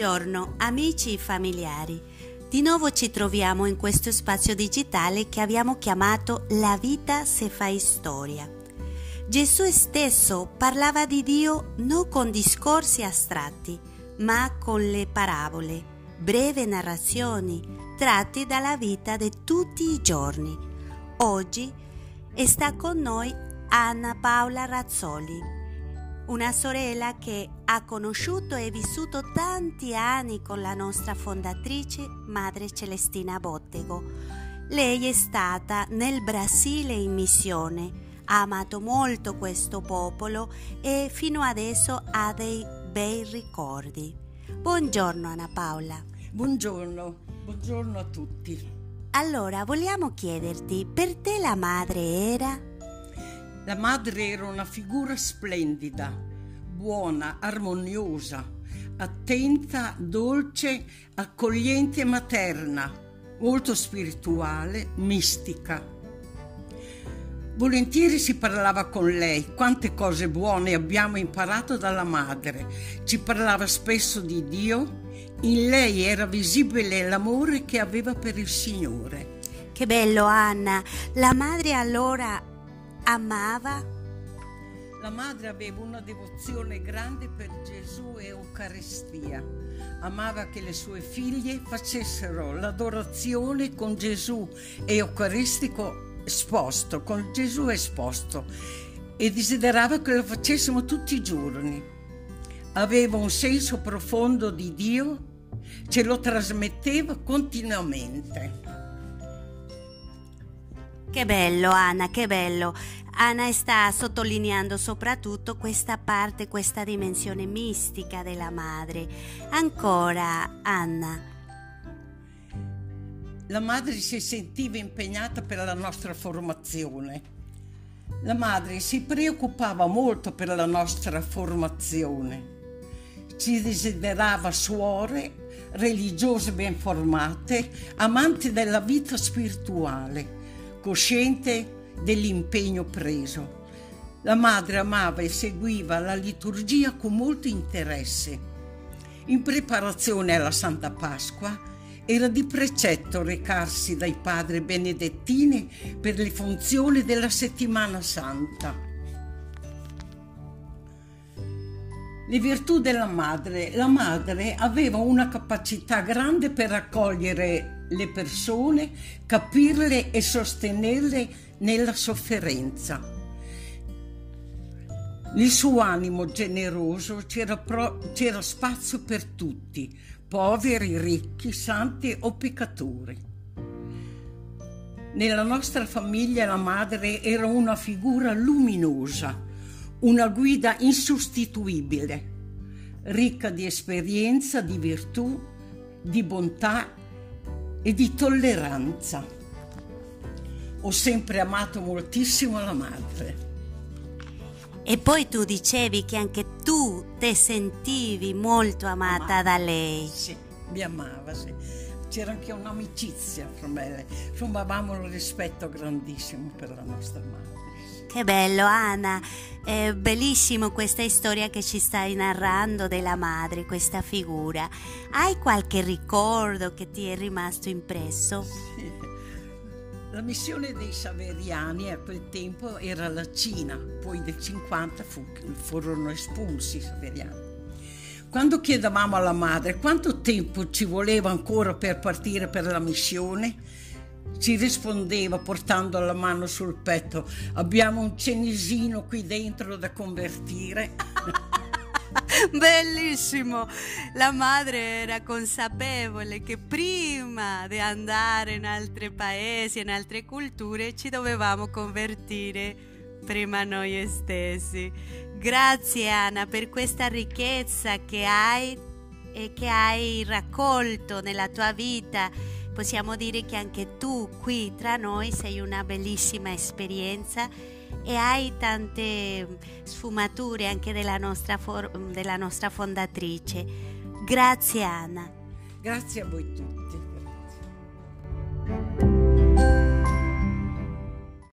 Buongiorno amici e familiari. Di nuovo ci troviamo in questo spazio digitale che abbiamo chiamato La vita se fai storia. Gesù stesso parlava di Dio non con discorsi astratti, ma con le parabole, breve narrazioni tratte dalla vita di tutti i giorni. Oggi sta con noi Anna Paola Razzoli una sorella che ha conosciuto e vissuto tanti anni con la nostra fondatrice, Madre Celestina Bottego. Lei è stata nel Brasile in missione, ha amato molto questo popolo e fino adesso ha dei bei ricordi. Buongiorno Anna Paola. Buongiorno, buongiorno a tutti. Allora, vogliamo chiederti, per te la madre era? La madre era una figura splendida, buona, armoniosa, attenta, dolce, accogliente e materna, molto spirituale, mistica. Volentieri si parlava con lei, quante cose buone abbiamo imparato dalla madre. Ci parlava spesso di Dio, in lei era visibile l'amore che aveva per il Signore. Che bello Anna, la madre allora amava? La madre aveva una devozione grande per Gesù e Eucaristia. Amava che le sue figlie facessero l'adorazione con Gesù e Eucaristico esposto, con Gesù esposto e desiderava che lo facessimo tutti i giorni. Aveva un senso profondo di Dio, ce lo trasmetteva continuamente. Che bello Anna, che bello. Anna sta sottolineando soprattutto questa parte, questa dimensione mistica della madre. Ancora Anna. La madre si sentiva impegnata per la nostra formazione. La madre si preoccupava molto per la nostra formazione. Ci desiderava suore, religiose ben formate, amanti della vita spirituale cosciente dell'impegno preso. La madre amava e seguiva la liturgia con molto interesse. In preparazione alla Santa Pasqua era di precetto recarsi dai padri benedettini per le funzioni della settimana santa. Le virtù della madre. La madre aveva una capacità grande per accogliere le persone, capirle e sostenerle nella sofferenza. Nel suo animo generoso c'era, pro, c'era spazio per tutti, poveri, ricchi, santi o peccatori. Nella nostra famiglia la madre era una figura luminosa, una guida insostituibile, ricca di esperienza, di virtù, di bontà e di tolleranza. Ho sempre amato moltissimo la madre. E poi tu dicevi che anche tu ti sentivi molto amata amava. da lei. Sì, mi amava, sì. C'era anche un'amicizia fra me. Insomma, avevamo un rispetto grandissimo per la nostra madre. Che bello Anna, è bellissimo questa storia che ci stai narrando della madre, questa figura. Hai qualche ricordo che ti è rimasto impresso? La missione dei Saveriani a quel tempo era la Cina, poi nel 50 fu, furono espulsi i Saveriani. Quando chiedevamo alla madre quanto tempo ci voleva ancora per partire per la missione, ci rispondeva portando la mano sul petto, abbiamo un cenisino qui dentro da convertire. Bellissimo! La madre era consapevole che prima di andare in altri paesi, in altre culture, ci dovevamo convertire prima noi stessi. Grazie Anna per questa ricchezza che hai e che hai raccolto nella tua vita possiamo dire che anche tu qui tra noi sei una bellissima esperienza e hai tante sfumature anche della nostra, for- della nostra fondatrice. Grazie Anna. Grazie a voi tutti. Grazie.